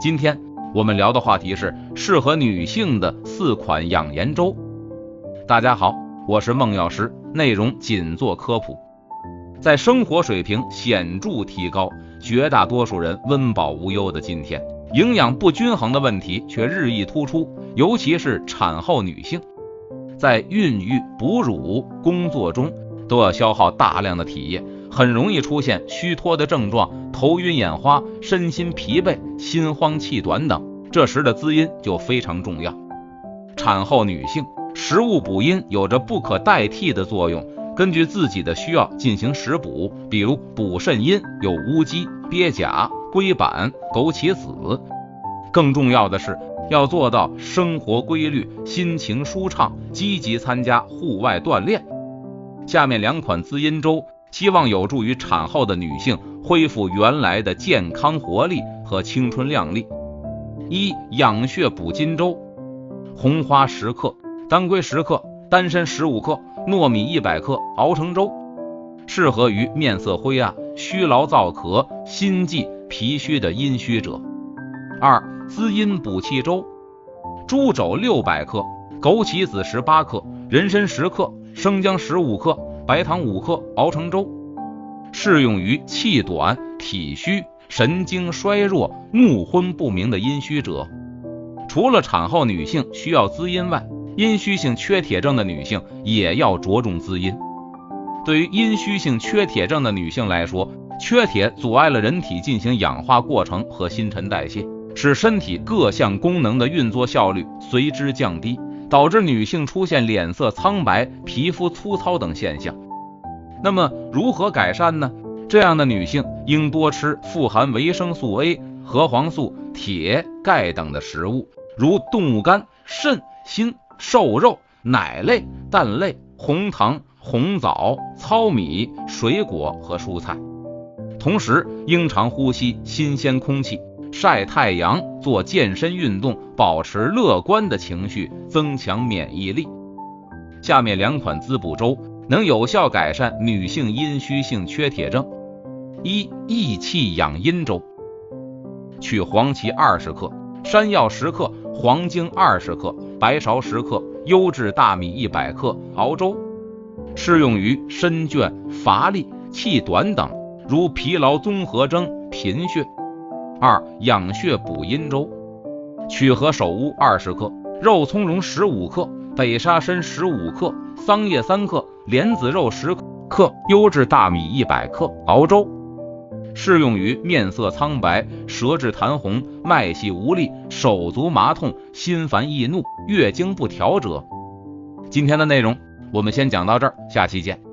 今天我们聊的话题是适合女性的四款养颜粥。大家好，我是孟药师，内容仅做科普。在生活水平显著提高、绝大多数人温饱无忧的今天，营养不均衡的问题却日益突出，尤其是产后女性，在孕育、哺乳、工作中都要消耗大量的体液。很容易出现虚脱的症状，头晕眼花、身心疲惫、心慌气短等。这时的滋阴就非常重要。产后女性食物补阴有着不可代替的作用，根据自己的需要进行食补。比如补肾阴有乌鸡、鳖甲、龟板、枸杞子。更重要的是要做到生活规律、心情舒畅，积极参加户外锻炼。下面两款滋阴粥。希望有助于产后的女性恢复原来的健康活力和青春靓丽。一养血补筋粥：红花十克，当归十克，丹参十五克，糯米一百克，熬成粥，适合于面色灰暗、虚劳燥咳、心悸、脾虚的阴虚者。二滋阴补气粥：猪肘六百克，枸杞子十八克，人参十克，生姜十五克。白糖五克熬成粥，适用于气短、体虚、神经衰弱、目昏不明的阴虚者。除了产后女性需要滋阴外，阴虚性缺铁症的女性也要着重滋阴。对于阴虚性缺铁症的女性来说，缺铁阻碍了人体进行氧化过程和新陈代谢，使身体各项功能的运作效率随之降低。导致女性出现脸色苍白、皮肤粗糙等现象。那么如何改善呢？这样的女性应多吃富含维生素 A、核黄素、铁、钙等的食物，如动物肝、肾、心、瘦肉、奶类、蛋类、红糖、红枣、糙米、水果和蔬菜。同时，应常呼吸新鲜空气。晒太阳，做健身运动，保持乐观的情绪，增强免疫力。下面两款滋补粥能有效改善女性阴虚性缺铁症：一益气养阴粥，取黄芪二十克，山药十克，黄精二十克，白芍十克，优质大米一百克，熬粥，适用于身倦、乏力、气短等，如疲劳综合征、贫血。二养血补阴粥，取和首乌二十克，肉苁蓉十五克，北沙参十五克，桑叶三克，莲子肉十克，优质大米一百克，熬粥，适用于面色苍白、舌质痰红、脉细无力、手足麻痛、心烦易怒、月经不调者。今天的内容我们先讲到这儿，下期见。